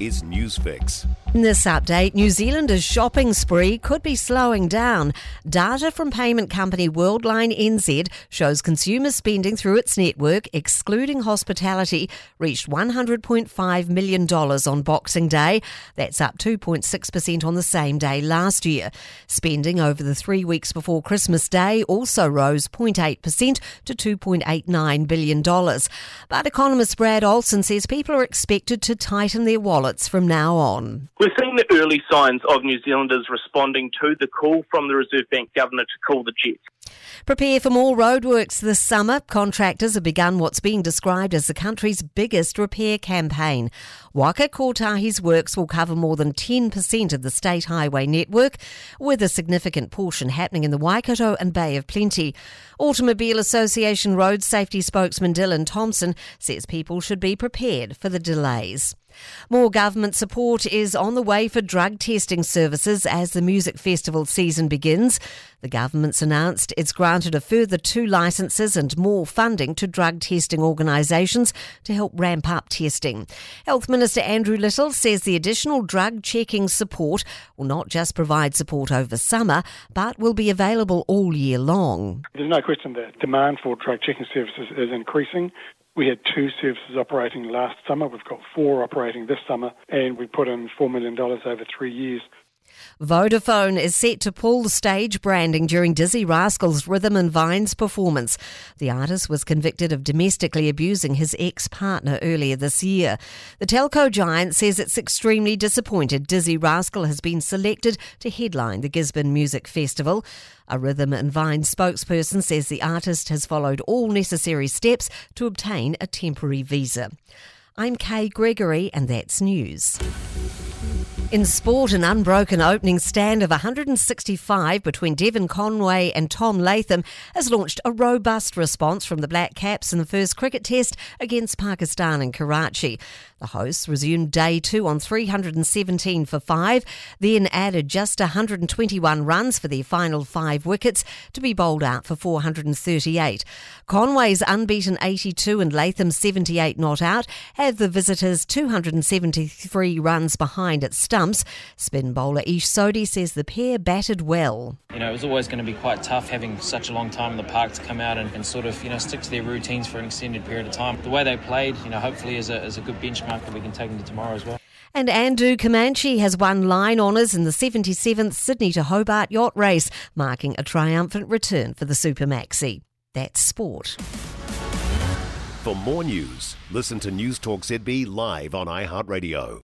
is Newsfix. In this update, New Zealanders' shopping spree could be slowing down. Data from payment company Worldline NZ shows consumer spending through its network, excluding hospitality, reached $100.5 million on Boxing Day. That's up 2.6% on the same day last year. Spending over the three weeks before Christmas Day also rose 0.8% to $2.89 billion. But economist Brad Olson says people are expected to tighten their wallets from now on. We're seeing the early signs of New Zealanders responding to the call from the Reserve Bank Governor to call the jets. Prepare for more roadworks this summer. Contractors have begun what's being described as the country's biggest repair campaign. Waka Kotahi's works will cover more than 10% of the state highway network, with a significant portion happening in the Waikato and Bay of Plenty. Automobile Association Road Safety spokesman Dylan Thompson says people should be prepared for the delays. More government support is on the way for drug testing services as the music festival season begins. The government's announced it's granted a further two licences and more funding to drug testing organisations to help ramp up testing. Health Minister Andrew Little says the additional drug checking support will not just provide support over summer, but will be available all year long. There's no question that demand for drug checking services is increasing. We had two services operating last summer. We've got four operating this summer, and we put in $4 million over three years Vodafone is set to pull the stage branding during Dizzee Rascal's Rhythm and Vines performance. The artist was convicted of domestically abusing his ex partner earlier this year. The telco giant says it's extremely disappointed Dizzee Rascal has been selected to headline the Gisborne Music Festival. A Rhythm and Vines spokesperson says the artist has followed all necessary steps to obtain a temporary visa. I'm Kay Gregory, and that's news. In sport, an unbroken opening stand of 165 between Devon Conway and Tom Latham has launched a robust response from the Black Caps in the first cricket test against Pakistan in Karachi. The hosts resumed day two on 317 for five, then added just 121 runs for their final five wickets to be bowled out for 438. Conway's unbeaten 82 and Latham's 78 not out have the visitors 273 runs behind at stump stumps. Spin bowler Ish Sodhi says the pair batted well. You know, it was always going to be quite tough having such a long time in the park to come out and, and sort of, you know, stick to their routines for an extended period of time. The way they played, you know, hopefully is a, is a good benchmark that we can take into tomorrow as well. And Andoo Comanche has won line honours in the 77th Sydney to Hobart yacht race, marking a triumphant return for the Super Maxi. That's sport. For more news, listen to News Talk ZB live on iHeartRadio.